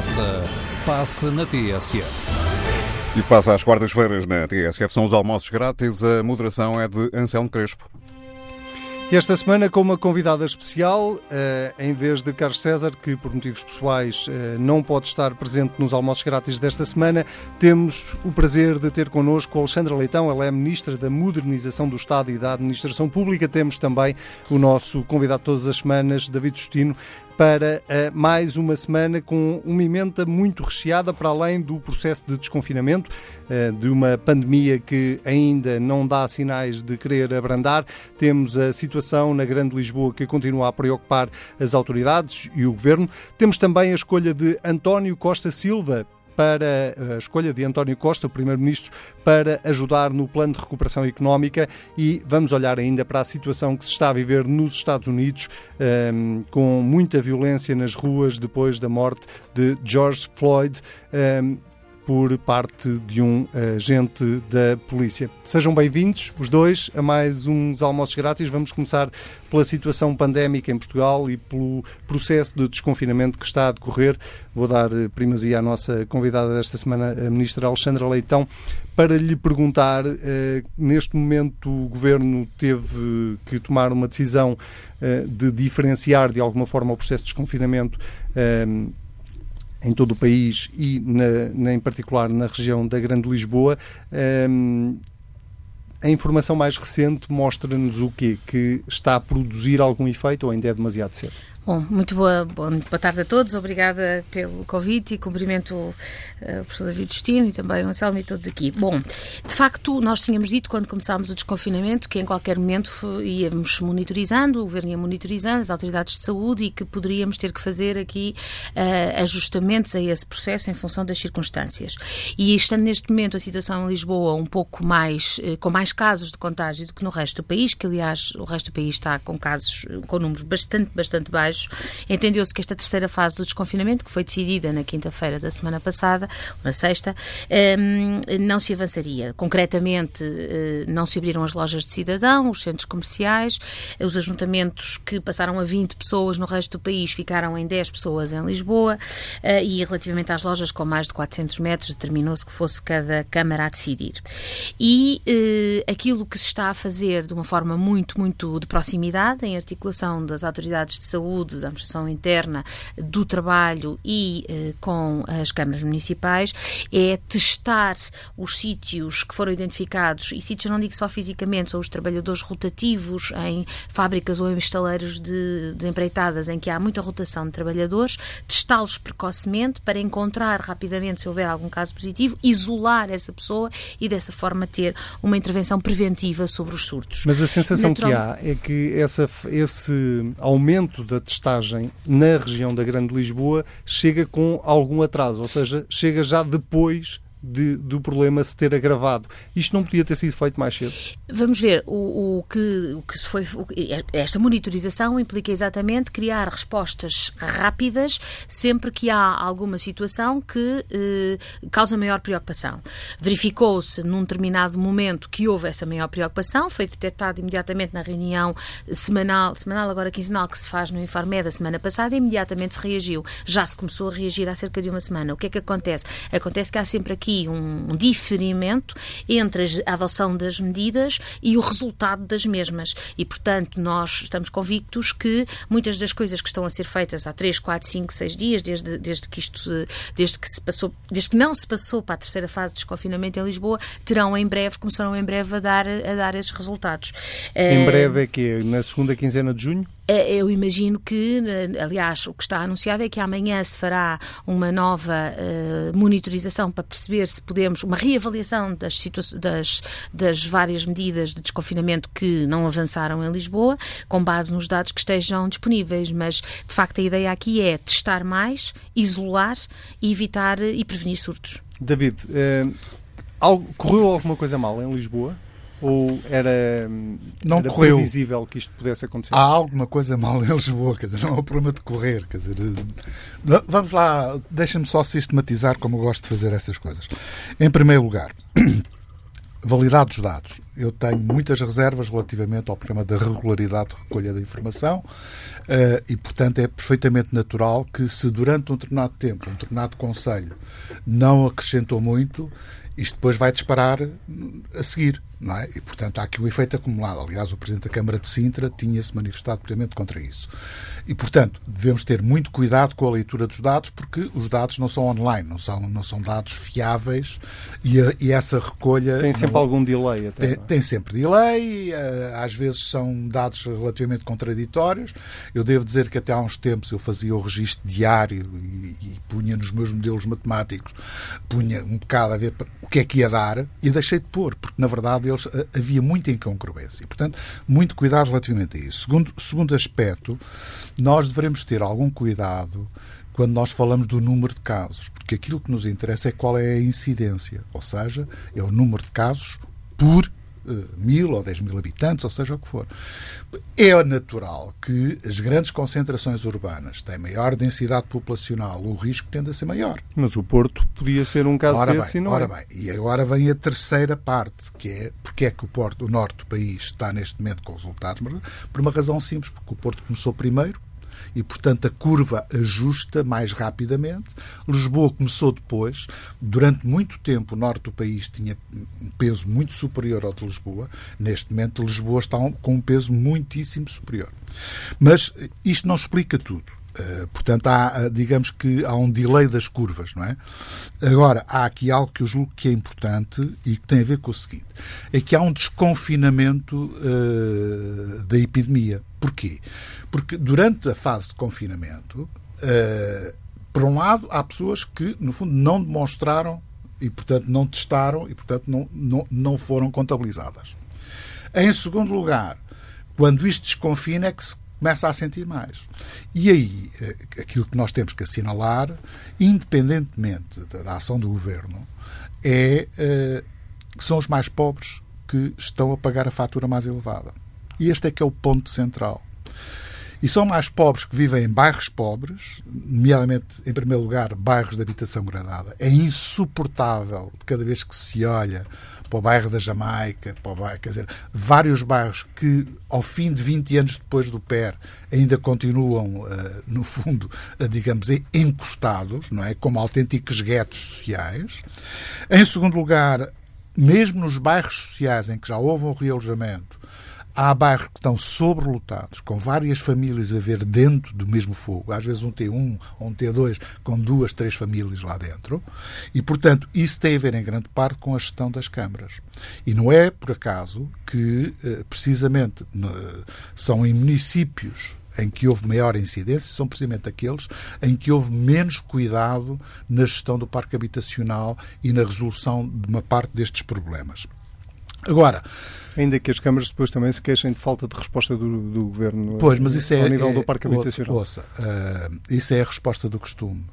passa, passa na TSF. E passa às quartas-feiras na TSF são os almoços grátis. A moderação é de Anselmo Crespo. E esta semana com uma convidada especial, eh, em vez de Carlos César, que por motivos pessoais eh, não pode estar presente nos almoços grátis desta semana, temos o prazer de ter connosco a Alexandra Leitão, ela é Ministra da Modernização do Estado e da Administração Pública. Temos também o nosso convidado todas as semanas, David Justino, para uh, mais uma semana com uma emenda muito recheada para além do processo de desconfinamento, uh, de uma pandemia que ainda não dá sinais de querer abrandar. Temos a situação na Grande Lisboa que continua a preocupar as autoridades e o governo. Temos também a escolha de António Costa Silva para a escolha de António Costa, o Primeiro-Ministro, para ajudar no plano de recuperação económica e vamos olhar ainda para a situação que se está a viver nos Estados Unidos, um, ehm, com muita violência nas ruas depois da morte de George Floyd. Um, ehm, por parte de um agente da polícia. Sejam bem-vindos, os dois, a mais uns almoços grátis. Vamos começar pela situação pandémica em Portugal e pelo processo de desconfinamento que está a decorrer. Vou dar eh, primazia à nossa convidada desta semana, a ministra Alexandra Leitão, para lhe perguntar, eh, neste momento o Governo teve que tomar uma decisão eh, de diferenciar de alguma forma o processo de desconfinamento em todo o país e, na, na, em particular, na região da Grande Lisboa. Um, a informação mais recente mostra-nos o quê? Que está a produzir algum efeito ou ainda é demasiado cedo? Bom, muito boa, boa, tarde a todos. Obrigada pelo convite e cumprimento uh, o professor David Destino e também o Anselmo e todos aqui. Bom, de facto, nós tínhamos dito quando começámos o desconfinamento que em qualquer momento íamos monitorizando, o governo ia monitorizando, as autoridades de saúde e que poderíamos ter que fazer aqui uh, ajustamentos a esse processo em função das circunstâncias. E estando neste momento a situação em Lisboa um pouco mais, uh, com mais casos de contágio do que no resto do país, que aliás o resto do país está com casos, com números bastante, bastante baixos entendeu-se que esta terceira fase do desconfinamento, que foi decidida na quinta-feira da semana passada, na sexta, ehm, não se avançaria. Concretamente, eh, não se abriram as lojas de cidadão, os centros comerciais, os ajuntamentos que passaram a 20 pessoas no resto do país ficaram em 10 pessoas em Lisboa eh, e relativamente às lojas com mais de 400 metros determinou-se que fosse cada Câmara a decidir. E eh, aquilo que se está a fazer de uma forma muito, muito de proximidade, em articulação das autoridades de saúde, saúde, da administração interna, do trabalho e eh, com as câmaras municipais, é testar os sítios que foram identificados, e sítios não digo só fisicamente, são os trabalhadores rotativos em fábricas ou em estaleiros de, de empreitadas em que há muita rotação de trabalhadores, testá-los precocemente para encontrar rapidamente se houver algum caso positivo, isolar essa pessoa e dessa forma ter uma intervenção preventiva sobre os surtos. Mas a sensação Natural... que há é que essa, esse aumento da testagem na região da Grande Lisboa chega com algum atraso, ou seja, chega já depois de, do problema se ter agravado. Isto não podia ter sido feito mais cedo? Vamos ver. O, o que, o que se foi, esta monitorização implica exatamente criar respostas rápidas sempre que há alguma situação que eh, causa maior preocupação. Verificou-se num determinado momento que houve essa maior preocupação, foi detectado imediatamente na reunião semanal, semanal agora quinzenal, que se faz no Infarmed da semana passada, e imediatamente se reagiu. Já se começou a reagir há cerca de uma semana. O que é que acontece? Acontece que há sempre aqui aqui um diferimento entre a adoção das medidas e o resultado das mesmas. E, portanto, nós estamos convictos que muitas das coisas que estão a ser feitas há 3, 4, 5, 6 dias, desde, desde que isto, desde que se passou, desde que não se passou para a terceira fase de desconfinamento em Lisboa, terão em breve, começarão em breve a dar, a dar esses resultados. Em breve é que Na segunda quinzena de junho? É, eu imagino que, aliás, o que está anunciado é que amanhã se fará uma nova uh, monitorização para perceber se podemos, uma reavaliação das, das, das várias medidas de desconfinamento que não avançaram em Lisboa, com base nos dados que estejam disponíveis. Mas, de facto, a ideia aqui é testar mais, isolar e evitar e prevenir surtos. David, eh, correu alguma coisa mal em Lisboa? Ou era, não era correu. previsível que isto pudesse acontecer? Há alguma coisa mal em Lisboa, quer dizer, não é o problema de correr. Quer dizer, eh, vamos lá, deixa-me só sistematizar como eu gosto de fazer essas coisas. Em primeiro lugar, validar os dados. eu tenho muitas reservas relativamente ao problema da regularidade de recolha da informação uh, e, portanto, é perfeitamente natural que se durante um determinado tempo, um determinado Conselho não acrescentou muito, isto depois vai disparar a seguir. É? E, portanto, há aqui o efeito acumulado. Aliás, o Presidente da Câmara de Sintra tinha-se manifestado previamente contra isso. E, portanto, devemos ter muito cuidado com a leitura dos dados, porque os dados não são online, não são, não são dados fiáveis e, a, e essa recolha. Tem sempre não, algum delay, até. Tem, é? tem, sempre delay, eh, às vezes são dados relativamente contraditórios. Eu devo dizer que até há uns tempos eu fazia o registro diário e, e punha nos meus modelos matemáticos, punha um bocado a ver o que é que ia dar e deixei de pôr, porque na verdade eles, eh, havia muita incongruência. Portanto, muito cuidado relativamente a isso. Segundo, segundo aspecto, nós devemos ter algum cuidado quando nós falamos do número de casos, porque aquilo que nos interessa é qual é a incidência, ou seja, é o número de casos por mil ou dez mil habitantes, ou seja o que for. É natural que as grandes concentrações urbanas têm maior densidade populacional, o risco tende a ser maior. Mas o Porto podia ser um caso ora desse bem, não ora é. bem, e agora vem a terceira parte, que é porque é que o Porto, o norte do país, está neste momento com resultados, mas por uma razão simples, porque o Porto começou primeiro, e, portanto, a curva ajusta mais rapidamente. Lisboa começou depois. Durante muito tempo, o norte do país tinha um peso muito superior ao de Lisboa. Neste momento, Lisboa está com um peso muitíssimo superior. Mas isto não explica tudo. Uh, portanto, há, digamos que há um delay das curvas, não é? Agora, há aqui algo que eu julgo que é importante e que tem a ver com o seguinte: é que há um desconfinamento uh, da epidemia. Porquê? Porque durante a fase de confinamento, uh, por um lado, há pessoas que, no fundo, não demonstraram e, portanto, não testaram e, portanto, não, não, não foram contabilizadas. Em segundo lugar, quando isto desconfina é que se começa a sentir mais. E aí, eh, aquilo que nós temos que assinalar, independentemente da ação do governo, é eh, que são os mais pobres que estão a pagar a fatura mais elevada. E este é que é o ponto central. E são mais pobres que vivem em bairros pobres, nomeadamente, em primeiro lugar, bairros de habitação gradada. É insuportável, cada vez que se olha para o bairro da Jamaica, para o bairro, quer dizer, vários bairros que, ao fim de 20 anos depois do PER, ainda continuam, uh, no fundo, uh, digamos, encostados, não é? Como autênticos guetos sociais. Em segundo lugar, mesmo nos bairros sociais em que já houve um realojamento, Há bairros que estão sobrelotados, com várias famílias a ver dentro do mesmo fogo. Às vezes um T1 ou um T2 com duas, três famílias lá dentro. E, portanto, isso tem a ver em grande parte com a gestão das câmaras. E não é por acaso que, eh, precisamente, são em municípios em que houve maior incidência são precisamente aqueles em que houve menos cuidado na gestão do parque habitacional e na resolução de uma parte destes problemas. Agora, Ainda que as câmaras depois também se queixem de falta de resposta do, do governo pois, mas isso é, ao nível é, do parque habitacional. Ouça, uh, isso é a resposta do costume.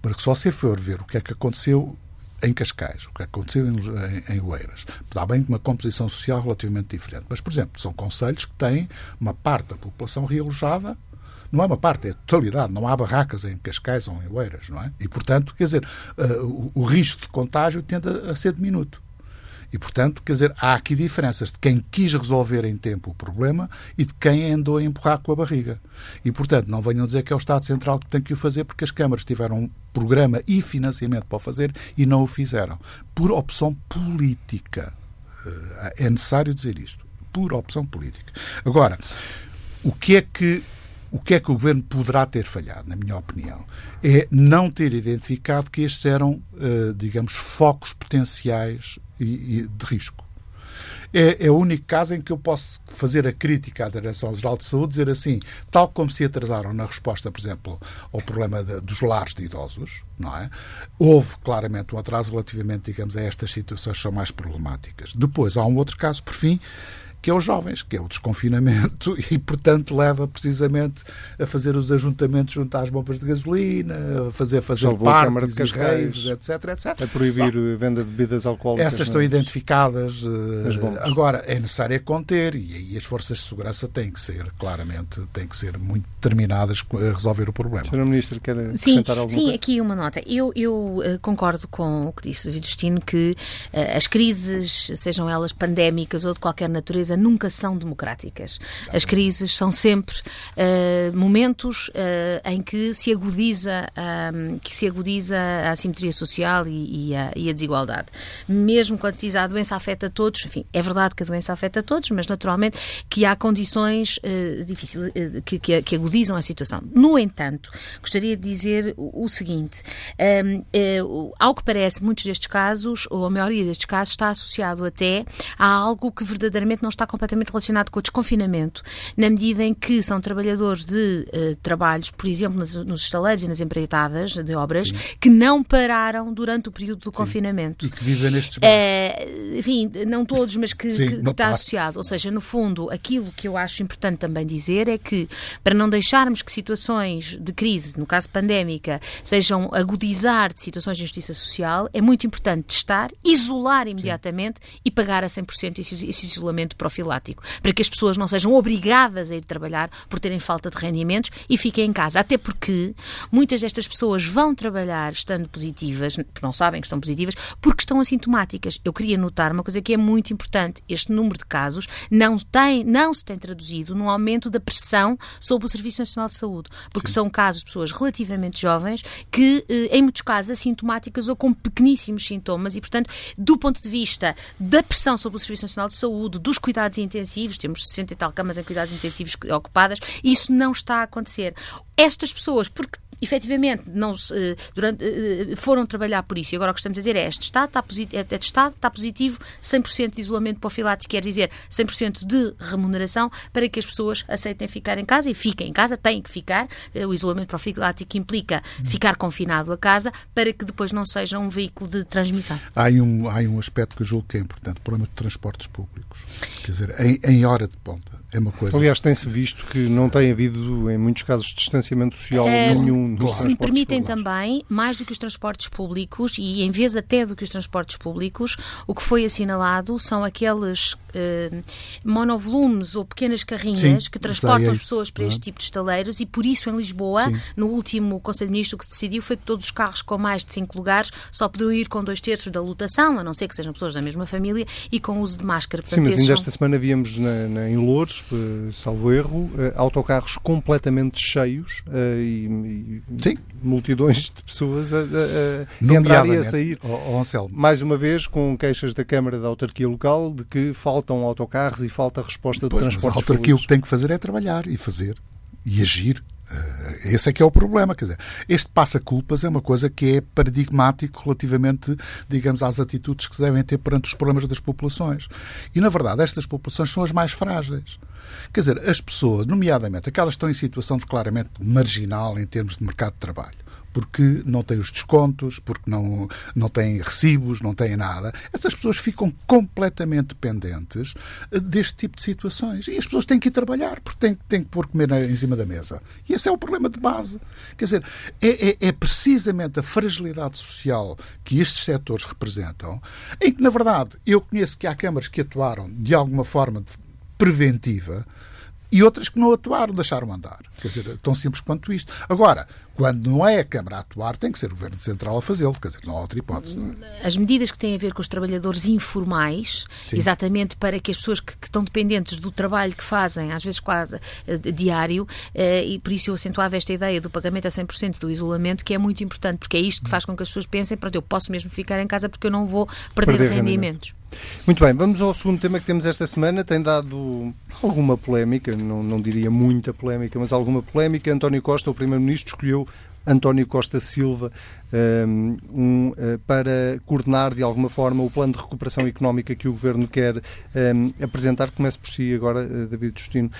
Porque se você for ver o que é que aconteceu em Cascais, o que aconteceu em, em, em Oeiras, está bem com uma composição social relativamente diferente. Mas, por exemplo, são conselhos que têm uma parte da população realojada não é uma parte, é a totalidade. Não há barracas em Cascais ou em Oeiras, não é? E, portanto, quer dizer, uh, o, o, risco de contágio tende a, a ser diminuto. E, portanto, quer dizer, há aqui diferenças de quem quis resolver em tempo o problema e de quem andou a empurrar com a barriga. E, portanto, não venham dizer que é o Estado Central que tem que o fazer porque as câmaras tiveram um programa e financiamento para o fazer e não o fizeram. Por opção política. Eh, é necessário dizer isto. Por opção política. Agora, o que é que o que é que o governo poderá ter falhado, na minha opinião? É não ter identificado que estes eram, eh, digamos, focos potenciais de risco. É, é, o único caso em que eu posso fazer a crítica à Direção-Geral de Saúde, dizer assim, tal como se atrasaram na resposta, por exemplo, ao problema de, dos lares de idosos, não é? Houve claramente um atraso relativamente, digamos, a estas situações que são mais problemáticas. Depois, há um outro caso, por fim, que é os jovens, que é o desconfinamento e, portanto, leva precisamente a fazer os ajuntamentos junto às bombas de gasolina, a fazer, fazer parques de e raves, etc, etc. A proibir Bom, a venda de bebidas alcoólicas. Essas estão identificadas. Uh, agora, é necessário é conter e aí as forças de segurança têm que ser, claramente, têm que ser muito determinadas a resolver o problema. Sra. Ministra, quer acrescentar sim, alguma sim, coisa? Sim, aqui uma nota. Eu, eu uh, concordo com o que disse o Justino, que uh, as crises, sejam elas pandémicas ou de qualquer natureza, nunca são democráticas. As crises são sempre uh, momentos em que se agudiza, que se agudiza a assimetria social e, e, a, e, a, desigualdade. Mesmo quando se diz a doença afeta todos, enfim, é verdade que a doença afeta todos, mas naturalmente que há condições difíceis que, que, que agudizam a situação. No entanto, gostaria de dizer o, o seguinte: um, é, ao que parece, muitos destes casos, ou a maioria destes casos, está associado até a algo que verdadeiramente não está completamente relacionado com o desconfinamento, na medida em que são trabalhadores de uh, trabalhos, por exemplo, nas, nos estaleiros e nas empreitadas de obras, Sim. que não pararam durante o período do Sim. confinamento. E que vivem nestes é, Enfim, não todos, mas que, Sim, que, que está associado. Ou seja, no fundo, aquilo que eu acho importante também dizer é que, para não deixarmos que situações de crise, no caso pandémica, sejam agudizar de situações de injustiça social, é muito importante testar, isolar imediatamente e pagar a 100% esse, esse isolamento profilático, para que as pessoas não sejam obrigadas a ir trabalhar por terem falta de rendimentos e fiquem em casa. Até porque muitas destas pessoas vão trabalhar estando positivas, porque não sabem que estão positivas, porque estão assintomáticas. Eu queria notar uma coisa que é muito importante: este número de casos não, tem, não se tem traduzido no aumento da pressão sobre o Serviço Nacional de Saúde, porque Sim. são casos de pessoas relativamente jovens que, eh, em muitos casos, assintomáticas ou com pequeníssimos sintomas e, portanto, do ponto de vista da pressão sobre o Serviço Nacional de Saúde, dos cuidados intensivos, temos 60 e tal camas em cuidados intensivos ocupadas, isso não está a acontecer. Estas pessoas, porque efetivamente não se, durante, eh, foram trabalhar por isso. E agora o que estamos a dizer é este Estado está, positivo, é testado, está positivo, 100% de isolamento profilático, quer dizer 100% de remuneração para que as pessoas aceitem ficar em casa e fiquem em casa, têm que ficar. Eh, o isolamento profilático implica ficar confinado a casa para que depois não seja um veículo de transmissão. Há um, há um aspecto que eu julgo que é importante, o problema de transportes públicos. Quer dizer, em, em hora de ponta é uma coisa. Aliás, tem-se visto que não tem havido, em muitos casos, distanciamento social é, nenhum nos Se me permitem também, mais do que os transportes públicos, e em vez até do que os transportes públicos, o que foi assinalado são aqueles eh, monovolumes ou pequenas carrinhas Sim, que transportam as pessoas para este tipo de estaleiros e por isso em Lisboa, Sim. no último Conselho de Ministros o que se decidiu foi que todos os carros com mais de 5 lugares só poderiam ir com dois terços da lotação, a não ser que sejam pessoas da mesma família e com uso de máscara. Portanto, Sim, mas ainda esta semana víamos na, na, em Louros, uh, salvo erro, uh, autocarros completamente cheios uh, e, e multidões de pessoas a, a, a entrar e a sair. Oh, oh, Mais uma vez, com queixas da Câmara da Autarquia Local de que falta faltam autocarros e falta resposta pois, de transportes mas a autarquia o que tem que fazer é trabalhar e fazer e agir. Eh, esse é que é o problema. Quer dizer, este passa-culpas é uma coisa que é paradigmático relativamente, digamos, às atitudes que se devem ter perante os problemas das populações. E, na verdade, estas populações são as mais frágeis. Quer dizer, as pessoas, nomeadamente aquelas que estão em situação de claramente marginal em termos de mercado de trabalho, porque não têm os descontos, porque não, não têm recibos, não têm nada. Essas pessoas ficam completamente dependentes eh, deste tipo de situações. E as pessoas têm que ir trabalhar, porque têm, têm que pôr comer em cima da mesa. E esse é o problema de base. Quer dizer, é, é, é precisamente a fragilidade social que estes setores representam, em que, na verdade, eu conheço que há câmaras que atuaram de alguma forma preventiva e outras que não atuaram, deixaram andar. Quer dizer, tão simples quanto isto. Agora, quando não é a Câmara a atuar, tem que ser o Governo Central a fazê-lo, quer dizer, não há outra hipótese. É? As medidas que têm a ver com os trabalhadores informais, Sim. exatamente para que as pessoas que, que, estão dependentes do trabalho que fazem, às vezes quase uh, diário, uh, e por isso eu acentuava esta ideia do pagamento a 100% do isolamento, que é muito importante, porque é isto que faz com que as pessoas pensem, pronto, eu posso mesmo ficar em casa porque eu não vou perder, perder rendimentos. Muito bem, vamos ao segundo tema que temos esta semana. Tem dado alguma polémica, não, não diria muita polémica, mas alguma polémica. António Costa, o Primeiro-Ministro, escolheu António Costa Silva um, eh, para coordenar de alguma forma o plano de recuperação económica que o Governo quer um, apresentar. Comece por si agora, eh, David Justino.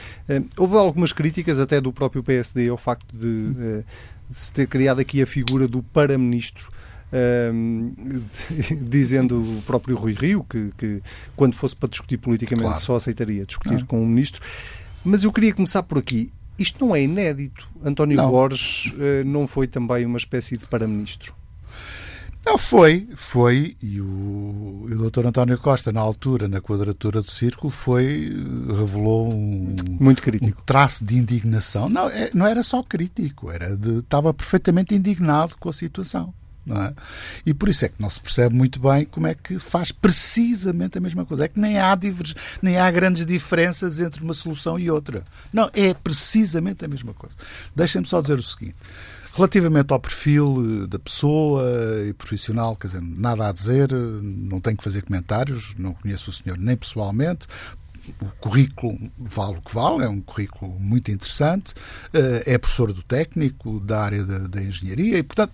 houve algumas críticas até do próprio PSD ao facto de, de se ter criado aqui a figura do para-ministro um, dizendo o próprio Rui Rio que, que, quando fosse para discutir politicamente claro. só aceitaria discutir com o ministro. Mas eu queria começar por aqui. Isto não é inédito. António não. Borges uh, não foi também uma espécie de para-ministro? Não, foi, foi, e o, o doutor António Costa, na altura, na quadratura do círculo, foi, revelou um, Muito crítico. um traço de indignação. Não, é, não era só crítico, era de, estava perfeitamente indignado com a situação. Não é? E por isso é que não se percebe muito bem como é que faz precisamente a mesma coisa. É que nem há, nem há grandes diferenças entre uma solução e outra. Não, é precisamente a mesma coisa. Deixem-me só dizer o seguinte. Relativamente ao perfil eh, da pessoa e profissional, quer dizer, nada a dizer, não tenho que fazer comentários, não conheço o senhor nem pessoalmente, o currículo vale o que vale, é um currículo muito interessante, eh, é professor do técnico, da área da, da engenharia e, portanto,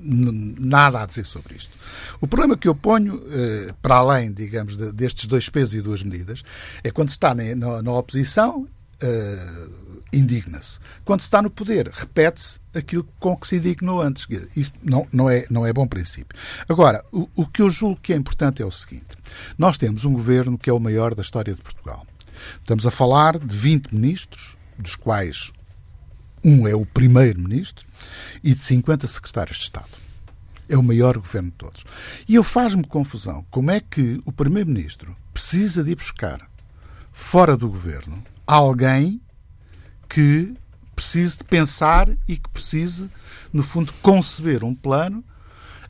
nada a dizer sobre isto. O problema que eu ponho, eh, para além, digamos, destes dois pesos e duas medidas, é quando se está na, oposição uh, indigna-se. Quando se está no poder, repete-se aquilo com que se indignou antes. Isso não, não, é, não é bom princípio. Agora, o, o que eu julgo que é importante é o seguinte: nós temos um governo que é o maior da história de Portugal. Estamos a falar de 20 ministros, dos quais um é o primeiro-ministro, e de 50 secretários de Estado. É o maior governo de todos. E eu faz-me confusão como é que o primeiro-ministro precisa de ir buscar fora do governo alguém que precise de pensar e que precise, no fundo, conceber um plano,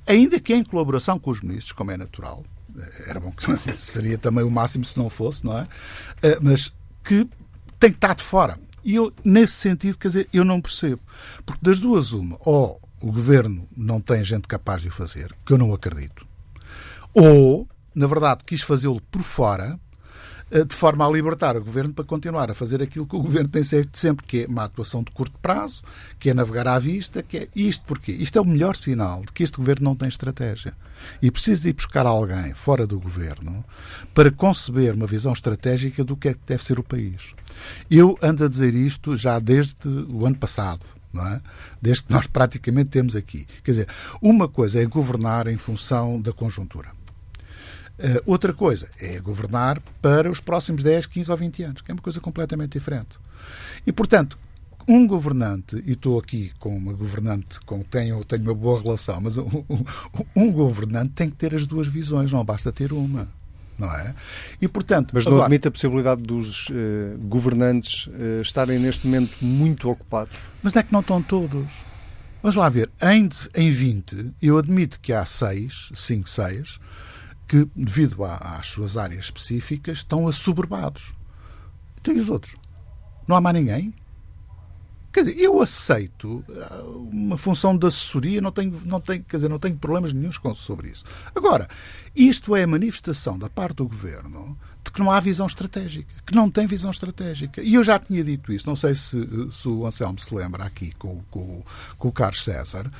ainda que em colaboração com os ministros, como é natural. Era bom que seria também o máximo se não fosse, não é? Eh, mas que tem que estar de fora. E eu, nesse sentido, quer dizer, eu não percebo. Porque das duas, uma, ou o governo não tem gente capaz de o fazer, que eu não acredito, ou, na verdade, quis fazê-lo por fora de forma a libertar o governo para continuar a fazer aquilo que o governo tem feito sempre, que é uma atuação de curto prazo, que é navegar à vista, que é isto porquê? Isto é o melhor sinal de que este governo não tem estratégia. E precisa ir buscar alguém fora do governo para conceber uma visão estratégica do que é que deve ser o país. Eu ando a dizer isto já desde o ano passado. É? Desde que nós praticamente temos aqui. Quer dizer, uma coisa é governar em função da conjuntura. Uh, outra coisa é governar para os próximos 10, 15 ou 20 anos, que é uma coisa completamente diferente. E, portanto, um governante, e estou aqui com uma governante com quem tenho, tenho uma boa relação, mas um, um, governante tem que ter as duas visões, não basta ter uma. Não é? E, portanto, mas não agora, admite a possibilidade dos uh, governantes uh, estarem neste momento muito ocupados? Mas é que não estão todos. Vamos lá ver, em, em 20, eu admito que há 6, 5, 6, que, devido às suas áreas específicas, estão assoberbados. Então e os outros? Não há mais ninguém? Quer dizer, eu aceito ah, uma função de assessoria, não tenho, não tenho, quer dizer, não tenho problemas nenhums sobre isso. Agora, isto é a manifestação da parte do governo que não há visão estratégica, que não tem visão estratégica. E eu já tinha dito isso, não sei se, se o Anselmo se lembra aqui com, com, com o Carlos César,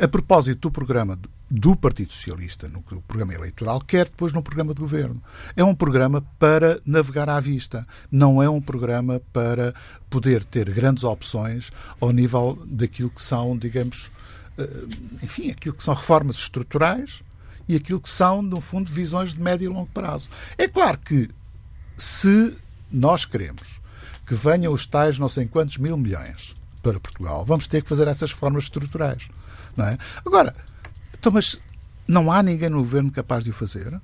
a propósito do programa do Partido Socialista, no programa eleitoral, quer depois no programa de governo. É um programa para navegar à vista, não é um programa para poder ter grandes opções ao nível daquilo que são, digamos, eh, enfim, aquilo que são reformas estruturais e aquilo que são, no fundo, visões de médio e longo prazo. É claro que se nós queremos que venham os tais não sei quantos mil milhões para Portugal, vamos ter que fazer essas reformas estruturais. Não é? Agora, então, mas não há ninguém no governo capaz de o fazer?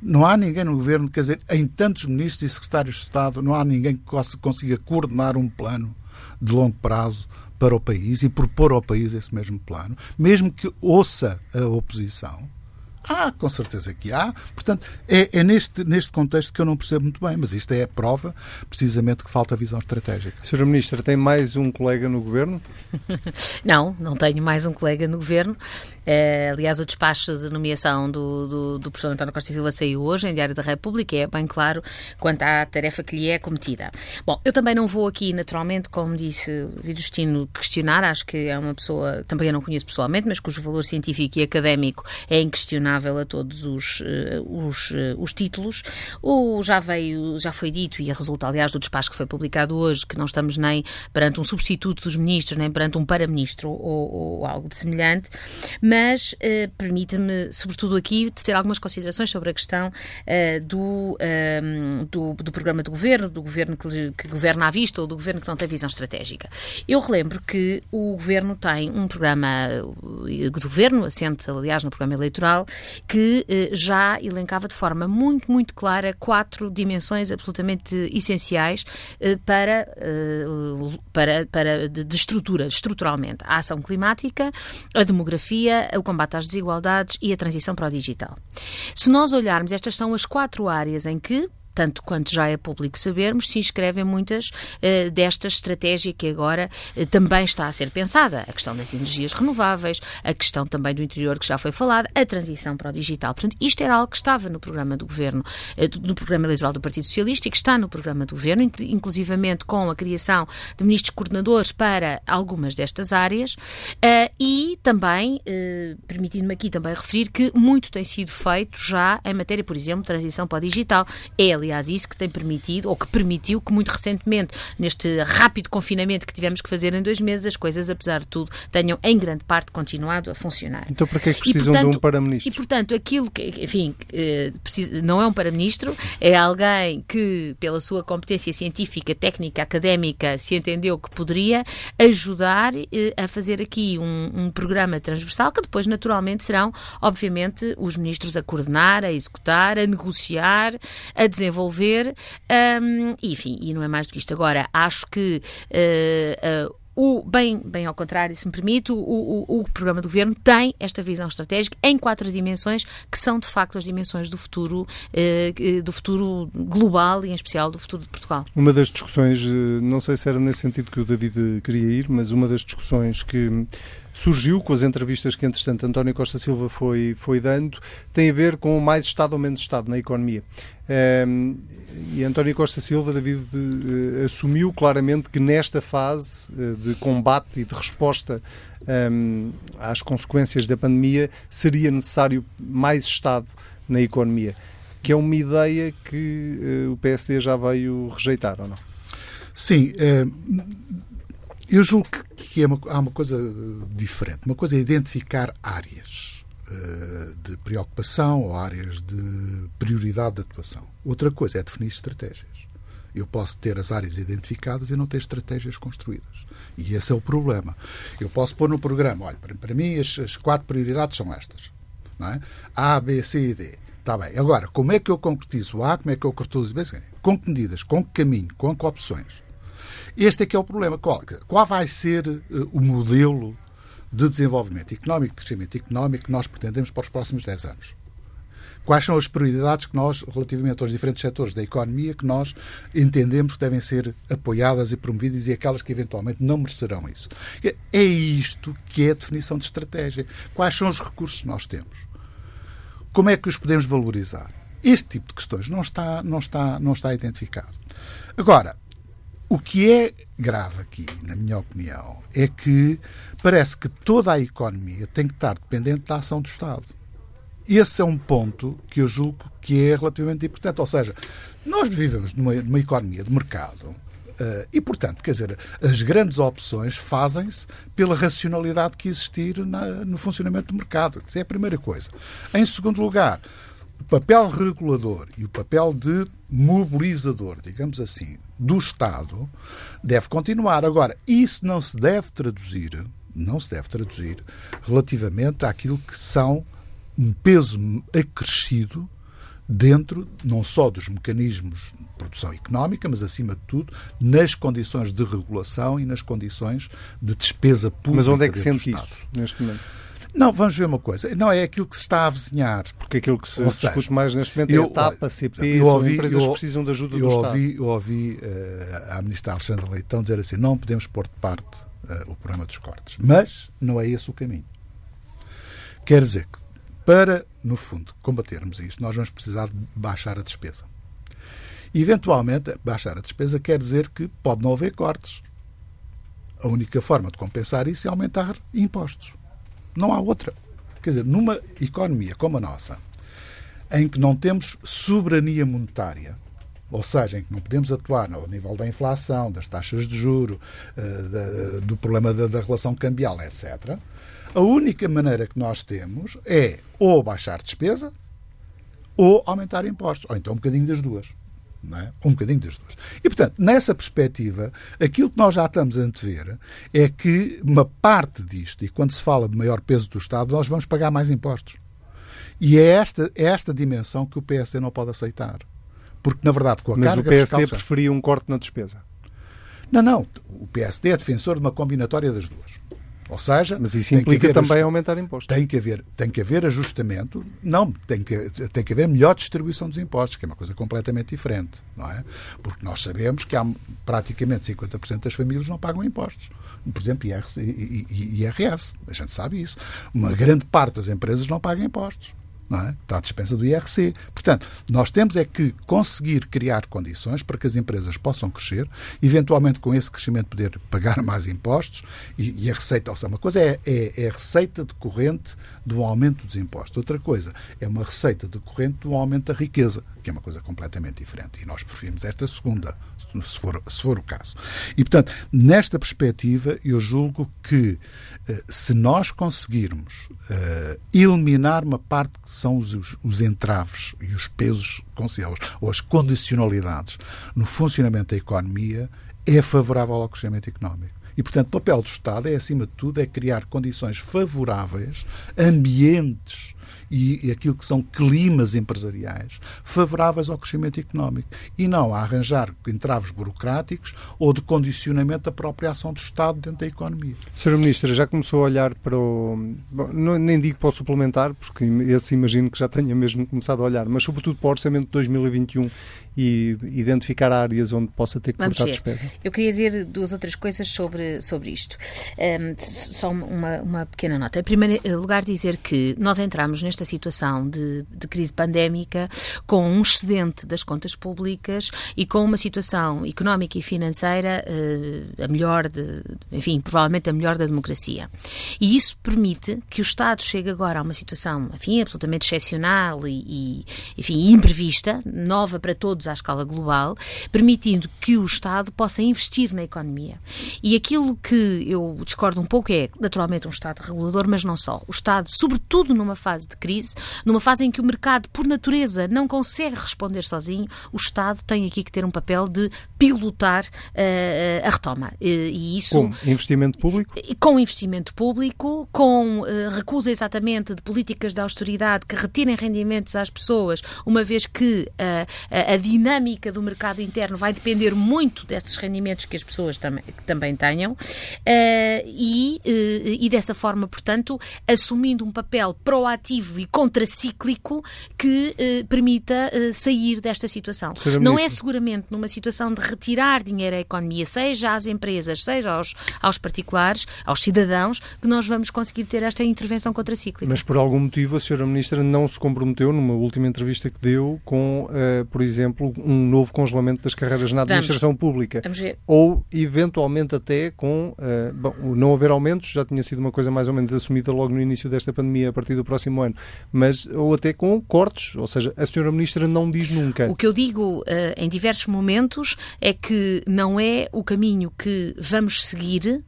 Não há ninguém no governo, quer dizer, em tantos ministros e secretários de Estado, não há ninguém que consiga coordenar um plano de longo prazo para o país e propor ao país esse mesmo plano, mesmo que ouça a oposição. Há, com certeza que há. Portanto, é, é, neste, neste contexto que eu não percebo muito bem, mas isto é a prova, precisamente, que falta visão estratégica. Sra. Ministra, tem mais um colega no Governo? não, não tenho mais um colega no Governo. Uh, aliás, o despacho de nomeação do, do, do professor António Costa Silva saiu hoje em Diário da República e é bem claro quanto à tarefa que lhe é cometida. Bom, eu também não vou aqui, naturalmente, como disse Vidustino, questionar. Acho que é uma pessoa, também eu não conheço pessoalmente, mas cujo valor científico e académico é inquestionável a todos os, os, os títulos. O, já veio, já foi dito, e resulta, aliás, do despacho que foi publicado hoje, que não estamos nem perante um substituto dos ministros, nem perante um para-ministro ou, ou, algo de semelhante, mas uh, permite-me, sobretudo aqui, tecer algumas considerações sobre a questão uh, do, uh, do, do, programa do governo, do governo que, que, governa à vista ou do governo que não tem visão estratégica. Eu relembro que o governo tem um programa de governo, assente, aliás, no programa eleitoral, que já elencava de forma muito, muito clara quatro dimensões absolutamente essenciais para, para, para de, de estrutura, estruturalmente. A ação climática, a demografia, o combate às desigualdades e a transição para o digital. Se nós olharmos, estas são as quatro áreas em que tanto quanto já é público sabermos, se inscrevem muitas uh, desta estratégia que agora uh, também está a ser pensada. A questão das energias renováveis, a questão também do interior que já foi falada, a transição para o digital. Portanto, isto era algo que estava no programa do governo, uh, no programa eleitoral do Partido Socialista e que está no programa do governo, inclusivamente com a criação de ministros coordenadores para algumas destas áreas e também, permitindo-me aqui também referir que muito tem sido feito já em matéria, por exemplo, de transição para o digital. É, aliás, aliás, isso que tem permitido, ou que permitiu que muito recentemente, neste rápido confinamento que tivemos que fazer em dois meses, as coisas, apesar de tudo, tenham em grande parte continuado a funcionar. Então, para que é que precisam e, portanto, de um para-ministro? E, portanto, aquilo que, enfim, eh, não é um para-ministro, é alguém que, pela sua competência científica, técnica, académica, se entendeu que poderia ajudar eh, a fazer aqui um, um programa transversal que depois, naturalmente, serão, obviamente, os ministros a coordenar, a executar, a negociar, a desenvolver desenvolver. Um, enfim, e não é mais do que isto. Agora, acho que. Uh, uh, o, bem, bem ao contrário, se me permite, o, o, o, programa do governo tem esta visão estratégica em quatro dimensões, que são de facto as dimensões do futuro, eh, do futuro global e em especial do futuro de Portugal. Uma das discussões, não sei se era nesse sentido que o David queria ir, mas uma das discussões que surgiu com as entrevistas que, entretanto, António Costa Silva foi, foi dando, tem a ver com mais Estado ou menos Estado na economia. Um, e António Costa Silva, David, uh, assumiu claramente que nesta fase uh, de combate e de resposta um, às consequências da pandemia seria necessário mais Estado na economia, que é uma ideia que uh, o PSD já veio rejeitar, ou não? Sim, eu julgo que é uma, há uma coisa diferente. Uma coisa é identificar áreas uh, de preocupação ou áreas de prioridade de atuação. Outra coisa é definir estratégias. Eu posso ter as áreas identificadas e não ter estratégias construídas. E esse é o problema. Eu posso pôr no programa, olha, para, para mim as, as, quatro prioridades são estas. Não é? A, B, C e D. Está bem. Agora, como é que eu concretizo A, como é que eu concretizo B? Com que medidas, com que caminho, com que opções? Este é que é o problema. Qual, qual vai ser uh, o modelo de desenvolvimento económico, de crescimento económico que nós pretendemos para os próximos 10 anos? Quais são as prioridades que nós, relativamente aos diferentes setores da economia, que nós entendemos que devem ser apoiadas e promovidas e aquelas que eventualmente não merecerão isso? É isto que é a definição de estratégia. Quais são os recursos que nós temos? Como é que os podemos valorizar? Este tipo de questões não está, não está, não está identificado. Agora, o que é grave aqui, na minha opinião, é que parece que toda a economia tem que estar dependente da ação do Estado. Esse é um ponto que eu julgo que é relativamente importante. Ou seja, nós vivemos numa, numa economia de mercado uh, e, portanto, quer dizer, as grandes opções fazem-se pela racionalidade que existir na, no funcionamento do mercado. Isso é a primeira coisa. Em segundo lugar, o papel regulador e o papel de mobilizador, digamos assim, do Estado deve continuar. Agora, isso não se deve traduzir, não se deve traduzir relativamente àquilo que são um peso acrescido dentro não só dos mecanismos de produção económica, mas acima de tudo nas condições de regulação e nas condições de despesa pública. Mas onde é que sente isso neste momento? Não, vamos ver uma coisa. Não é aquilo que se está a avizinhar. Porque aquilo que se Ou discute seja, mais neste momento é a TAPA, CP, eu ouvi, empresas eu, que precisam de ajuda eu do ouvi, Estado. Eu ouvi uh, a ministra Alexandra Leitão dizer assim, não podemos pôr de parte uh, o problema dos cortes. Mas não é esse o caminho. Quer dizer que, para, no fundo, combatermos isto, nós vamos precisar de baixar a despesa. Eventualmente, baixar a despesa quer dizer que pode não haver cortes. A única forma de compensar isso é aumentar impostos. Não há outra. Quer dizer, numa economia como a nossa, em que não temos soberania monetária, ou seja, em que não podemos atuar ao nível da inflação, das taxas de juro, uh, do problema da relação cambial, etc., a única maneira que nós temos é ou baixar despesa ou aumentar impostos, ou então um bocadinho das duas. É? Um bocadinho das duas. E, portanto, nessa perspectiva, aquilo que nós já estamos a antever é que uma parte disto, e quando se fala de maior peso do Estado, nós vamos pagar mais impostos. E é esta, é esta dimensão que o PSD não pode aceitar. Porque, na verdade, com a Mas carga o PSD fiscal... preferia um corte na despesa. Não, não. O PSD é defensor de uma combinatória das duas. Ou seja, mas isso implica também aumentar impostos. Tem que haver, tem que haver ajustamento. Não, tem que, tem que haver melhor distribuição dos impostos, que é uma coisa completamente diferente, não é? Porque nós sabemos que há praticamente 50% das famílias não pagam impostos. Por exemplo, IRS, IRS. A gente sabe isso. Uma grande parte das empresas não pagam impostos não é? está à dispensa do IRC. Portanto, nós temos é que conseguir criar condições para que as empresas possam crescer, eventualmente com esse crescimento poder pagar mais impostos e, e a receita, ou seja, uma coisa é, é, é, a receita decorrente do aumento dos impostos, outra coisa é uma receita decorrente do aumento da riqueza, que é uma coisa completamente diferente. E nós preferimos esta segunda, se for, se for o caso. E, portanto, nesta perspectiva, eu julgo que eh, se nós conseguirmos uh, eliminar uma parte que são os, os entraves e os pesos ou as condicionalidades no funcionamento da economia, é favorável ao crescimento económico. E, portanto, o papel do Estado é, acima de tudo, é criar condições favoráveis, ambientes e aquilo que são climas empresariais favoráveis ao crescimento económico e não a arranjar entraves burocráticos ou de condicionamento da própria ação do Estado dentro da economia. Sra. Ministra, já começou a olhar para o. Bom, não, nem digo para o suplementar, porque esse imagino que já tenha mesmo começado a olhar, mas sobretudo para o orçamento de 2021 e identificar áreas onde possa ter que Vamos cortar despesa. Eu queria dizer duas outras coisas sobre, sobre isto. Um, só uma, uma pequena nota. Em primeiro lugar, dizer que nós entramos nesta situação de, de crise pandémica com um excedente das contas públicas e com uma situação económica e financeira uh, a melhor, de, enfim, provavelmente a melhor da democracia. E isso permite que o Estado chegue agora a uma situação, enfim, absolutamente excepcional e, e enfim, imprevista, nova para todos à escala global, permitindo que o Estado possa investir na economia. E aquilo que eu discordo um pouco é, naturalmente, um Estado regulador, mas não só. O Estado, sobretudo numa fase de crise, numa fase em que o mercado, por natureza, não consegue responder sozinho, o Estado tem aqui que ter um papel de pilotar uh, a retoma. E isso, com investimento público? Com investimento público, com uh, recusa exatamente de políticas de austeridade que retirem rendimentos às pessoas, uma vez que uh, a, a dinâmica do mercado interno vai depender muito desses rendimentos que as pessoas tam que também tenham, e, e dessa forma, portanto, assumindo um papel proativo e contracíclico que eh, permita eh, sair desta situação. Não é seguramente numa situação de retirar dinheiro à economia, seja às empresas, seja aos, aos particulares, aos cidadãos, que nós vamos conseguir ter esta intervenção contracíclica. Mas por algum motivo a Sra. Ministra não se comprometeu, numa última entrevista que deu, com, uh, por exemplo, um novo congelamento das carreiras na administração vamos, pública. Vamos ver. Ou, eventualmente, até com. Uh, bom, não haver aumentos, já tinha sido uma coisa mais ou menos assumida logo no início desta pandemia, a partir do próximo ano mas ou até com cortes, ou seja, a senhora ministra não diz nunca. O que eu digo uh, em diversos momentos é que não é o caminho que vamos seguir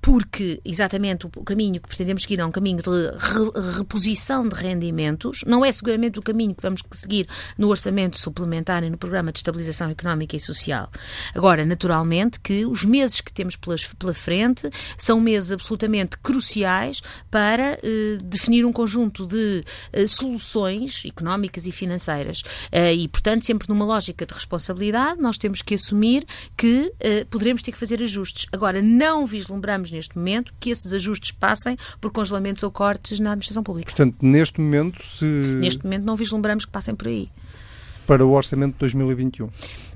porque exatamente o caminho que pretendemos seguir é um caminho de reposição de rendimentos, não é seguramente o caminho que vamos seguir no orçamento suplementar e no programa de estabilização económica e social. Agora, naturalmente que os meses que temos pela frente são meses absolutamente cruciais para uh, definir um conjunto de uh, soluções económicas e financeiras. e, portanto, sempre numa lógica de responsabilidade, nós temos que assumir que poderemos ter que fazer ajustes. Agora, não vislumbramos neste momento que esses ajustes passem por congelamentos ou cortes na administração pública. Portanto, neste momento, se. Neste momento não vislumbramos que passem por aí. Para o orçamento de 2021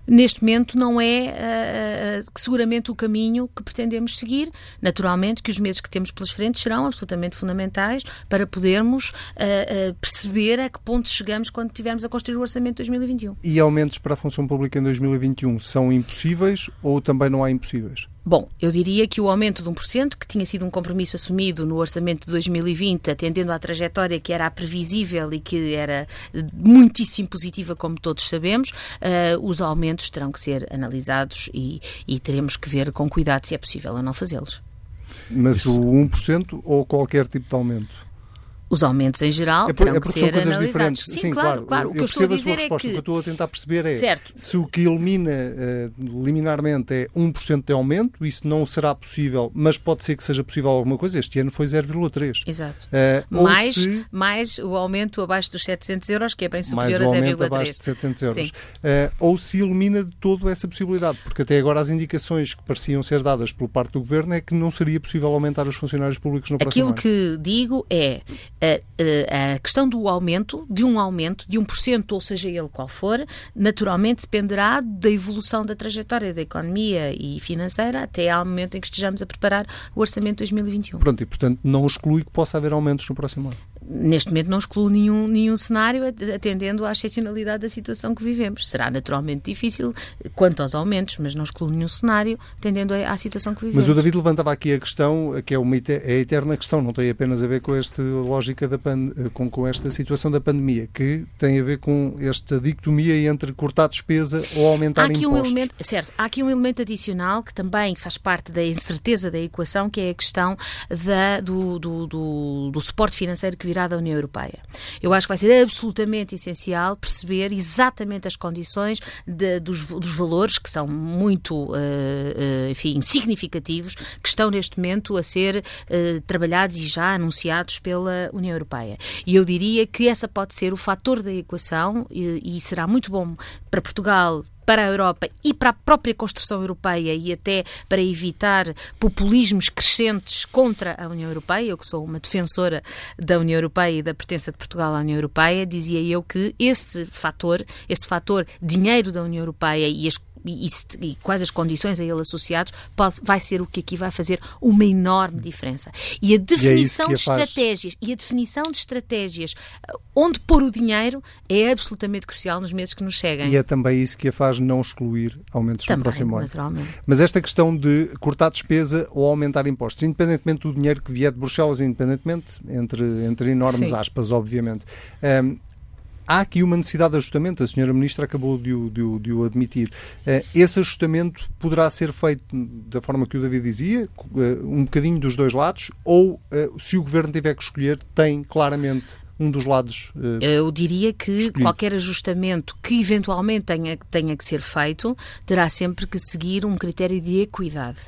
neste momento não é uh, seguramente o caminho que pretendemos seguir. Naturalmente que os meses que temos pelas frentes serão absolutamente fundamentais para podermos uh, uh, perceber a que ponto chegamos quando tivermos a construir o orçamento de 2021. E aumentos para a função pública em 2021 são impossíveis ou também não há impossíveis? Bom, eu diria que o aumento de 1%, que tinha sido um compromisso assumido no orçamento de 2020, atendendo à trajetória que era previsível e que era muitíssimo positiva, como todos sabemos, uh, os aumentos terão que ser analisados e, e teremos que ver com cuidado se é possível ou não fazê-los. Mas o 1% ou qualquer tipo de aumento? Os aumentos em geral é por, terão é que ser coisas analisados. diferentes. Sim, Sim claro, claro. O que eu, eu estou a dizer a resposta. É que... O que eu estou a tentar perceber é certo. se o que elimina uh, liminarmente é 1% de aumento, isso não será possível, mas pode ser que seja possível alguma coisa. Este ano foi 0,3%. Exato. Uh, mais, se... mais o aumento abaixo dos 700 euros, que é bem superior a 0,3%. abaixo de 700 euros. Uh, ou se elimina de todo essa possibilidade, porque até agora as indicações que pareciam ser dadas por parte do Governo é que não seria possível aumentar os funcionários públicos no próximo Aquilo ano. que digo é a, questão do aumento, de um aumento, de 1%, ou seja ele qual for, naturalmente dependerá da evolução da trajetória da economia e financeira até ao momento em que estejamos a preparar o orçamento de 2021. Pronto, e portanto não exclui que possa haver aumentos no próximo ano neste momento não excluo nenhum, nenhum cenário atendendo à excepcionalidade da situação que vivemos. Será naturalmente difícil quanto aos aumentos, mas não excluo nenhum cenário atendendo à situação que vivemos. Mas o David levantava aqui a questão, que é uma é a eterna questão, não tem apenas a ver com esta lógica da pan, com, com esta situação da pandemia, que tem a ver com esta dicotomia entre cortar despesa ou aumentar há aqui impostos. Um elemento, certo, há aqui um elemento adicional que também faz parte da incerteza da equação, que é a questão da, do, do, do, do suporte financeiro que virá da União Europeia. Eu acho que vai ser absolutamente essencial perceber exatamente as condições de, dos, dos, valores, que são muito, uh, uh, enfim, significativos, que estão neste momento a ser uh, trabalhados e já anunciados pela União Europeia. E eu diria que essa pode ser o fator da equação e, e será muito bom para Portugal, para a Europa e para a própria construção europeia e até para evitar populismos crescentes contra a União Europeia, eu que sou uma defensora da União Europeia e da pertença de Portugal à União Europeia, dizia eu que esse fator, esse fator dinheiro da União Europeia e as e, e, quais as condições a ele associados, pode, vai ser o que aqui vai fazer uma enorme diferença. E a definição e é de estratégias e a definição de estratégias onde pôr o dinheiro é absolutamente crucial nos meses que nos chegam. E é também isso que a faz não excluir aumentos também, no próximo ano. Mas esta questão de cortar despesa ou aumentar impostos, independentemente do dinheiro que vier de Bruxelas, independentemente, entre, entre enormes Sim. aspas, obviamente, um, há aqui uma necessidade de ajustamento, a senhora Ministra acabou de o, de o, de o admitir. Uh, esse ajustamento poderá ser feito da forma que o David dizia, uh, um bocadinho dos dois lados, ou uh, se o Governo tiver que escolher, tem claramente um dos lados. Uh, Eu diria que escolhido. qualquer ajustamento que eventualmente tenha, tenha que ser feito terá sempre que seguir um critério de equidade.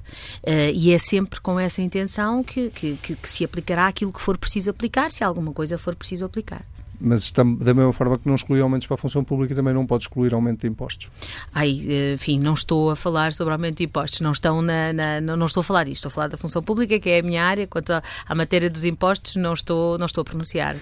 Uh, e é sempre com essa intenção que, que, que, que se aplicará aquilo que for preciso aplicar, se alguma coisa for preciso aplicar. Mas da mesma forma que não exclui aumentos para a função pública, também não pode excluir aumento de impostos. Ai, eh, enfim, não estou a falar sobre aumento de impostos, não, estão na, na não estou a falar disto, estou a falar da função pública, que é a minha área, quanto à matéria dos impostos, não estou, não estou a pronunciar.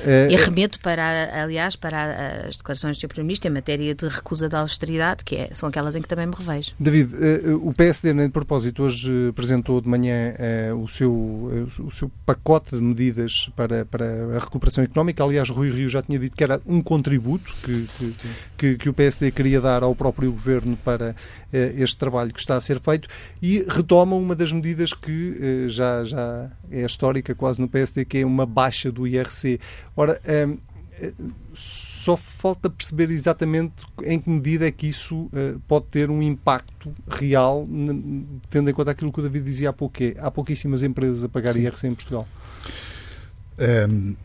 É, e remeto para, aliás, para as declarações do Sr. Primeiro-Ministro em matéria de recusa da austeridade, que é, são aquelas em que também me revejo. David, eh, o PSD, nem de propósito, hoje apresentou de manhã o seu, o seu pacote de medidas para, para a recuperação económica. Aliás, Rui Rio já tinha dito que era um contributo que, que, que o PSD queria dar ao próprio governo para eh, este trabalho que está a ser feito e retoma uma das medidas que eh, já, já é histórica quase no PSD, que é uma baixa do IRC. Ora, eh, só falta perceber exatamente em que medida é que isso uh, pode ter um impacto real, tendo em conta aquilo que o David dizia há pouco, que é, há pouquíssimas empresas a pagar Sim. IRC em Portugal. Um, ehm,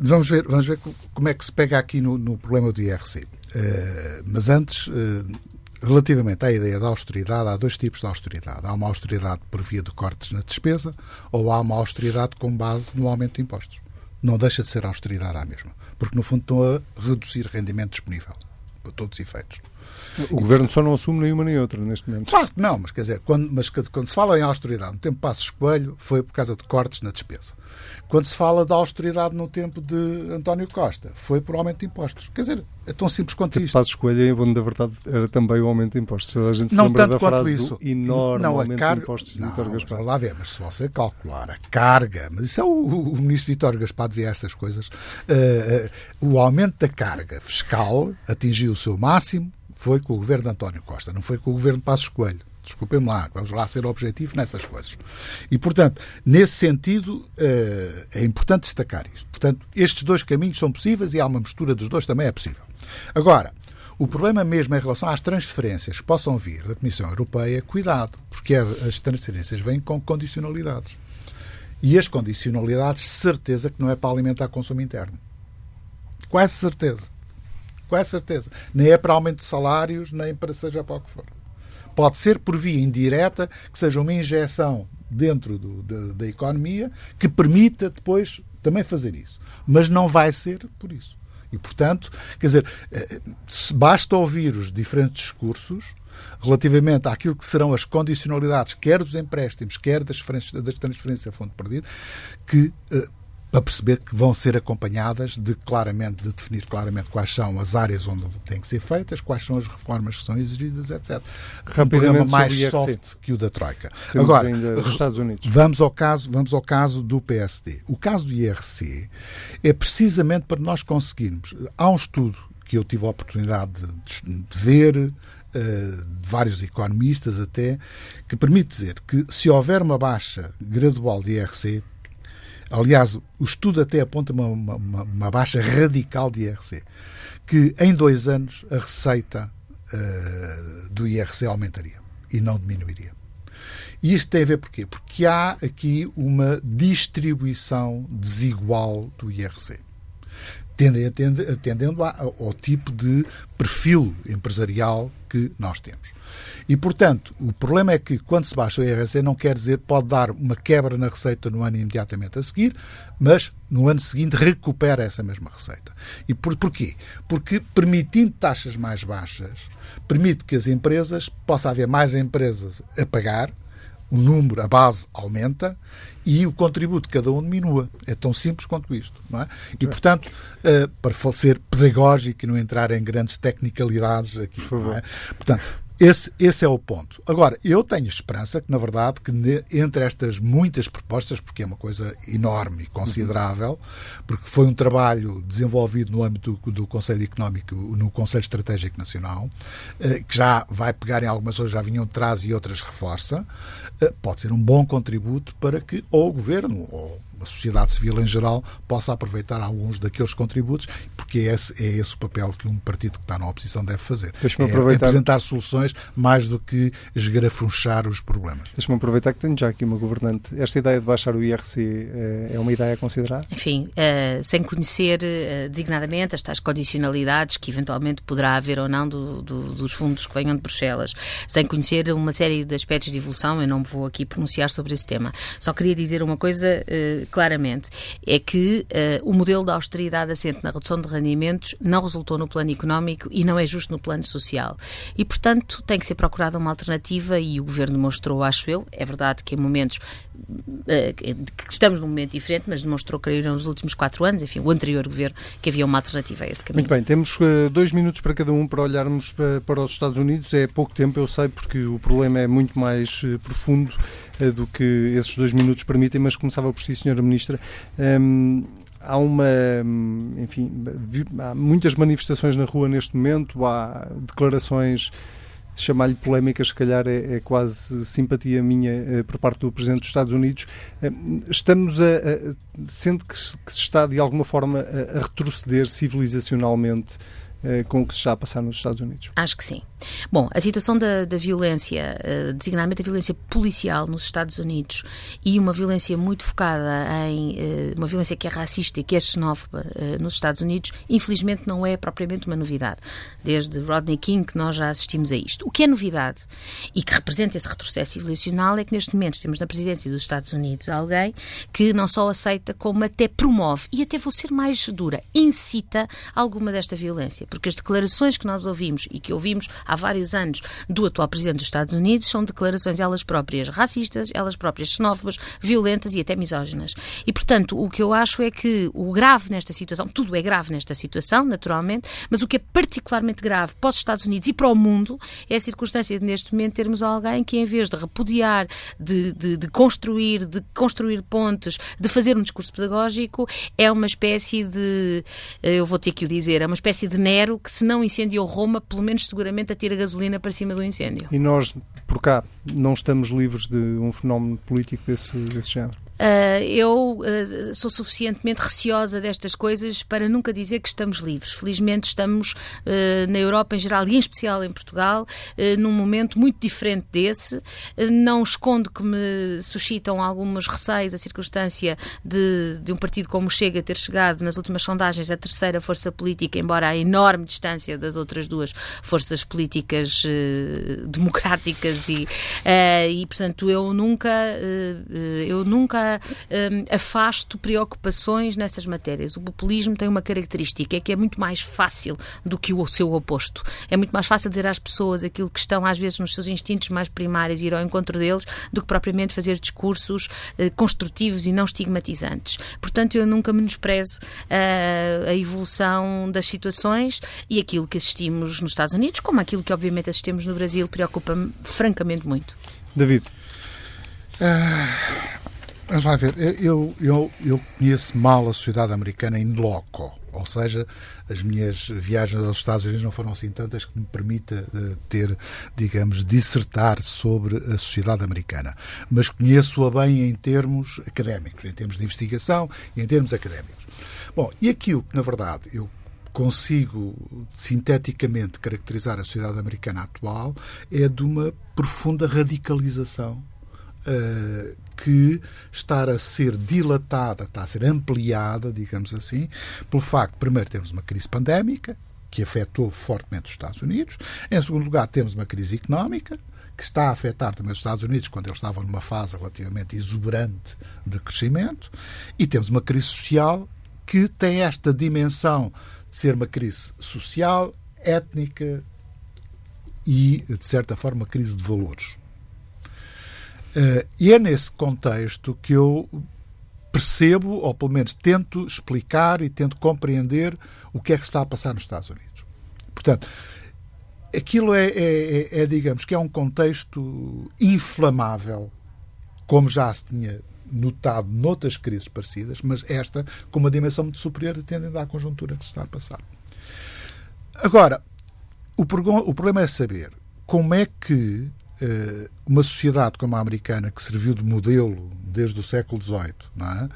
Vamos ver, vamos ver como é que se pega aqui no, no problema do IRC. Uh, eh, mas antes, uh, relativamente à ideia da austeridade, há dois tipos de austeridade. Há uma austeridade por via de cortes na despesa ou há uma austeridade com base no aumento de impostos. Não deixa de ser austeridade à mesma, porque no fundo estão a reduzir rendimento disponível, para todos os efeitos. O governo só não assume nenhuma nem outra neste momento. Claro que não, mas quer dizer, quando, mas quando se fala em austeridade no tempo Passos Coelho, foi por causa de cortes na despesa. Quando se fala da austeridade no tempo de António Costa, foi por aumento de impostos. Quer dizer, é tão simples quanto isto. Passos Coelho, em bom da verdade, era também o aumento de impostos. A gente se não lembra tanto da quanto frase isso. enorme não, a aumento carga... de impostos de não, Vítor Gaspar. lá ver, mas se você calcular a carga, mas isso é o, o ministro Vítor Gaspar dizia estas coisas, eh, eh, o aumento da carga fiscal atingiu o seu máximo, foi com o governo de António Costa, não foi com o governo de Passos Coelho. Desculpem-me lá, vamos lá ser objetivo nessas coisas. E, portanto, nesse sentido, eh, é importante destacar isto. Portanto, estes dois caminhos são possíveis e há uma mistura dos dois também é possível. Agora, o problema mesmo em relação às transferências que possam vir da Comissão Europeia, cuidado, porque as as transferências vêm com condicionalidades. E as condicionalidades, certeza que não é para alimentar consumo interno. Quase certeza. Quase certeza. Nem é para aumento de salários, nem para seja para o que for. Pode ser por via indireta, que seja uma injeção dentro do- da, da economia que permita depois também fazer isso. Mas não vai ser por isso. E, portanto, quer dizer, eh, basta ouvir os diferentes discursos relativamente àquilo que serão as condicionalidades, quer dos empréstimos, quer das transferências, das transferências a fundo perdido, que eh, para perceber que vão ser acompanhadas de claramente, de definir claramente quais são as áreas onde têm que ser feitas, quais são as reformas que são exigidas, etc. Um Rapidamente sobre mais soft que o da Troika. Temos Agora, ainda os Estados Unidos. Vamos ao caso, vamos ao caso do PSD. O caso do IRC é precisamente para nós conseguirmos. Há um estudo que eu tive a oportunidade de, de ver, eh, de vários economistas até, que permite dizer que se houver uma baixa gradual de IRC, aliás, o estudo até aponta uma, uma, uma- baixa radical de IRC, que em dois anos a receita eh, do IRC aumentaria e não diminuiria. E isto tem a ver porquê? Porque há aqui uma distribuição desigual do IRC. Tende- atende- Atendendo ao tipo de perfil empresarial que nós temos. E, portanto, o problema é que quando se baixa o IRC não quer dizer pode dar uma quebra na receita no ano imediatamente a seguir, mas no ano seguinte recupera essa mesma receita. E por, porquê? Porque permitindo taxas mais baixas, permite que as empresas, possa haver mais empresas a pagar, o número, a base aumenta e o contributo de cada um diminua. É tão simples quanto isto. Não é? E, portanto, eh, para ser pedagógico e não entrar em grandes tecnicalidades aqui. Por favor. não é? Portanto, esse, esse é o ponto. Agora, eu tenho esperança que, na verdade, que entre estas muitas propostas, porque é uma coisa enorme e considerável, porque foi um trabalho desenvolvido no âmbito do, do Conselho Económico, no Conselho Estratégico Nacional, eh, que já vai pegar em algumas coisas já vinham de trás e outras reforça, eh, pode ser um bom contributo para que ou o Governo ou a sociedade civil em geral possa aproveitar alguns daqueles contributos, porque é esse, é esse o papel que um partido que está na oposição deve fazer. Deixa-me É aproveitar- apresentar soluções mais do que esgarafunchar os problemas. Deixa-me aproveitar que tenho já aqui uma governante. Esta ideia de baixar o IRC eh, é uma ideia a considerar? Enfim, eh, sem conhecer eh, designadamente as tais condicionalidades que eventualmente poderá haver ou não do- do- dos fundos que venham de Bruxelas, sem conhecer uma série de aspectos de evolução, eu não me vou aqui pronunciar sobre esse tema. Só queria dizer uma coisa eh, claramente: é que eh, o modelo da austeridade assente na redução de rendimentos não resultou no plano económico e não é justo no plano social. E, portanto, tem que ser procurada uma alternativa e o governo demonstrou, acho eu, é verdade que em momentos eh, que que estamos num momento diferente, mas demonstrou, creio, nos últimos quatro anos, enfim, o anterior governo, que havia uma alternativa a esse caminho. Muito bem, temos eh, dois minutos para cada um para olharmos pa- para os Estados Unidos. É pouco tempo, eu sei, porque o problema é muito mais profundo do que esses dois minutos permitem, mas começava por si, Senhora Ministra. Hum, há uma, hum, enfim, há muitas manifestações na rua neste momento, há declarações chamar-lhe polémicas, se calhar é, é quase simpatia minha eh, por parte do Presidente dos Estados Unidos. Eh, estamos a, a sendo que se, que se está de alguma forma a, a retroceder civilizacionalmente eh, com o que se está a passar nos Estados Unidos. Acho que sim. Bom, a situação da, da violência, uh, designadamente a violência policial nos Estados Unidos e uma violência muito focada em uh, uma violência que é racista e que é xenófoba uh, nos Estados Unidos, infelizmente não é propriamente uma novidade. Desde Rodney King que nós já assistimos a isto. O que é novidade e que representa esse retrocesso civilizacional é que neste momento temos na presidência dos Estados Unidos alguém que não só aceita como até promove e até vou ser mais dura, incita alguma desta violência, porque as declarações que nós ouvimos e que ouvimos há vários anos do atual Presidente dos Estados Unidos são declarações elas próprias racistas, elas próprias xenófobas, violentas e até misóginas. E, portanto, o que eu acho é que o grave nesta situação, tudo é grave nesta situação, naturalmente, mas o que é particularmente grave para os Estados Unidos e para o mundo é a circunstância de, neste momento, termos alguém que, em vez de repudiar, de, de, de construir, de construir pontes, de fazer um discurso pedagógico, é uma espécie de, eu vou ter que o dizer, é uma espécie de Nero que, se não incendiou Roma, pelo menos seguramente tira gasolina para cima do incêndio. E nós, por cá, não estamos livres de um fenómeno político desse, desse género? Uh, eu uh, sou suficientemente receosa destas coisas para nunca dizer que estamos livres. Felizmente estamos uh, na Europa em geral e em especial em Portugal num momento muito diferente desse. não escondo que me suscitam alguns receios a circunstância de, de um partido como Chega ter chegado nas últimas sondagens à terceira força política, embora a enorme distância das outras duas forças políticas democráticas e, e portanto eu nunca eu nunca um, afasto preocupações nessas matérias. O populismo tem uma característica, é que é muito mais fácil do que o seu oposto. É muito mais fácil dizer às pessoas aquilo que estão, às vezes, nos seus instintos mais primários e ir ao encontro deles, do que propriamente fazer discursos uh, construtivos e não estigmatizantes. Portanto, eu nunca menosprezo uh, a evolução das situações e aquilo que assistimos nos Estados Unidos, como aquilo que, obviamente, assistimos no Brasil, preocupa-me francamente muito. David. Uh, Vamos lá ver, eu, eu, eu conheço mal a sociedade americana em loco, ou seja, as minhas viagens aos Estados Unidos não foram assim tantas que me permita uh, ter, digamos, dissertar sobre a sociedade americana. Mas conheço-a bem em termos académicos, em termos de investigação e em termos académicos. Bom, e aquilo que, na verdade, eu consigo sinteticamente caracterizar a sociedade americana atual é de uma profunda radicalização uh, que está a ser dilatada, está a ser ampliada, digamos assim, pelo facto, primeiro, temos uma crise pandémica, que afetou fortemente os Estados Unidos. Em segundo lugar, temos uma crise económica, que está a afetar também os Estados Unidos quando eles estavam numa fase relativamente exuberante de crescimento. E temos uma crise social que tem esta dimensão de ser uma crise social, étnica e, de certa forma, uma crise de valores. Uh, e é nesse contexto que eu percebo, ou pelo menos tento explicar e tento compreender o que é que está a passar nos Estados Unidos. Portanto, aquilo é, é, é, é digamos, que é um contexto inflamável, como já se tinha notado noutras crises parecidas, mas esta com uma dimensão muito superior atendendo à conjuntura que se está a passar. Agora, o, o problema é saber como é que uma sociedade como a americana, que serviu de modelo desde o século XVIII, é?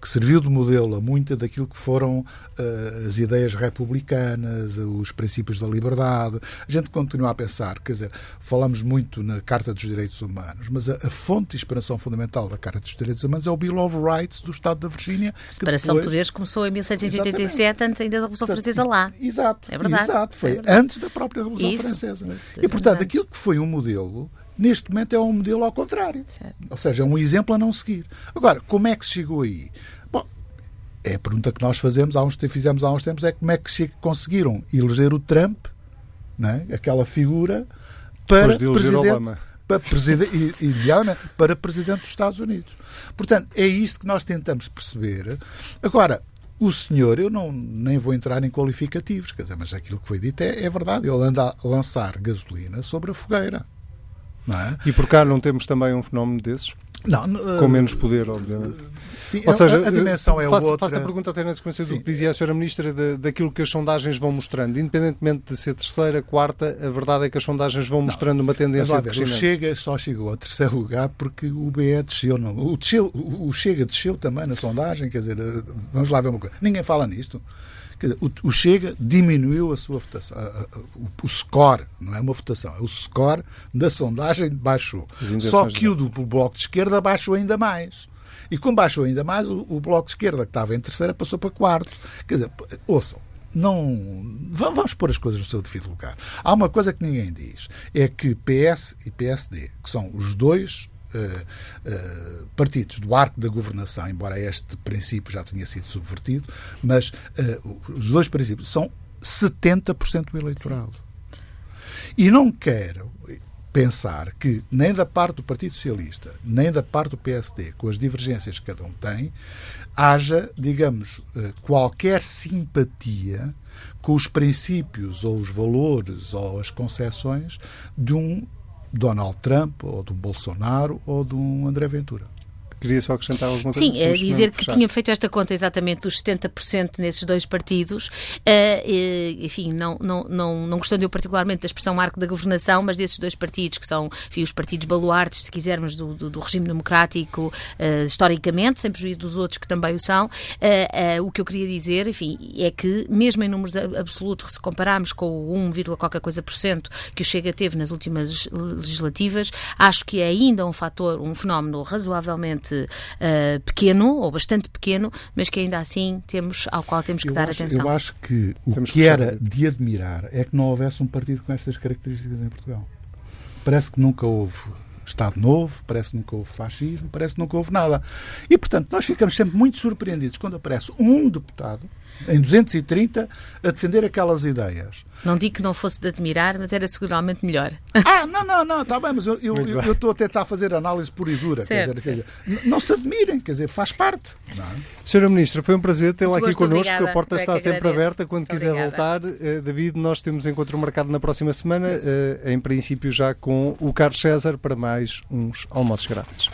que serviu de modelo a muita daquilo que foram uh, as ideias republicanas, os princípios da liberdade. A gente continua a pensar, quer dizer, falamos muito na Carta dos Direitos Humanos, mas a, a fonte de inspiração fundamental da Carta dos Direitos Humanos é o Bill of Rights do Estado da Virgínia. A separação depois... de poderes começou em 1687, antes ainda da Revolução Francesa lá. Exato. É verdade. Exato. Foi é verdade. antes da própria Revolução Isso. Francesa. Isso, e, portanto, aquilo que foi um modelo neste momento é um modelo ao contrário. Certo. Ou seja, é um exemplo a não seguir. Agora, como é que se chegou aí? Bom, é a pergunta que nós fazemos há uns, fizemos há uns tempos, é como é que conseguiram eleger o Trump, né, aquela figura, para presidente, para presidente, e, e, para presidente dos Estados Unidos. Portanto, é isto que nós tentamos perceber. Agora, o senhor, eu não, nem vou entrar em qualificativos, quer dizer, mas aquilo que foi dito é, é verdade. Ele anda a lançar gasolina sobre a fogueira. É? E por cá não temos também um fenómeno desses? Não, com menos poder, obviamente. Sim, Ou seja, a, dimensão é faço, outra. Faço a pergunta até na sequência Sim. do que dizia a Sra. Ministra, de, daquilo que as sondagens vão mostrando. Independentemente de ser terceira, quarta, a verdade é que as sondagens vão mostrando não, uma tendência de crescimento. O Chega só chegou ao terceiro lugar porque o BE desceu. Não. O, desceu, o Chega desceu também na sondagem, quer dizer, vamos lá ver uma coisa. Ninguém fala nisto. Dizer, o, o, Chega diminuiu a sua votação. A, a, o, o, score, não é uma votação, é o score da sondagem baixou. Só que o do Bloco de Esquerda baixou ainda mais. E como baixou ainda mais, o, o Bloco de Esquerda, que estava em terceira, passou para quarto. Quer dizer, ouçam, não vamos pôr as coisas no seu devido lugar. Há uma coisa que ninguém diz, é que PS e PSD, que são os dois uh, partidos do arco da governação, embora este princípio já tenha sido subvertido, mas uh, os dois princípios são 70% do eleitorado. E não quero pensar que nem da parte do Partido Socialista, nem da parte do PSD, com as divergências que cada um tem, haja, digamos, eh, qualquer simpatia com os princípios ou os valores ou as concessões de um Donald Trump ou de um Bolsonaro ou de um André Ventura. Queria só acrescentar alguma coisa. Sim, é dizer que tinha feito esta conta exatamente dos 70% nesses dois partidos. Uh, enfim, não, não, não, não gostando eu particularmente da expressão marco da governação, mas desses dois partidos, que são enfim, os partidos baluartes, se quisermos, do, do, do regime democrático, uh, historicamente, sem prejuízo dos outros que também o são, uh, o que eu queria dizer, enfim, é que, mesmo em números absolutos, se compararmos com o 1, qualquer coisa por cento que o Chega teve nas últimas legislativas, acho que é ainda um fator, um fenómeno razoavelmente bastante uh, pequeno, ou bastante pequeno, mas que ainda assim temos, ao qual temos que eu dar acho, atenção. Eu acho que o temos que era de admirar é que não houvesse um partido com estas características em Portugal. Parece que nunca houve Estado Novo, parece que nunca houve fascismo, parece que nunca houve nada. E, portanto, nós ficamos sempre muito surpreendidos quando aparece um deputado em 230 a defender aquelas ideias. Não digo que não fosse de admirar, mas era seguramente melhor. Ah, não, não, não, está bem, mas eu, eu, eu, eu, estou a tentar fazer análise pura e dura. Certo, quer dizer, quer dizer, não se admirem, quer dizer, faz parte. Não é? Senhora Ministra, foi um prazer tê-la aqui connosco. Obrigada, a porta está sempre agradeço. aberta quando Muito quiser obrigada. voltar. Uh, David, nós temos encontro marcado na próxima semana, uh, em princípio já com o Carlos César, para mais uns almoços grátis.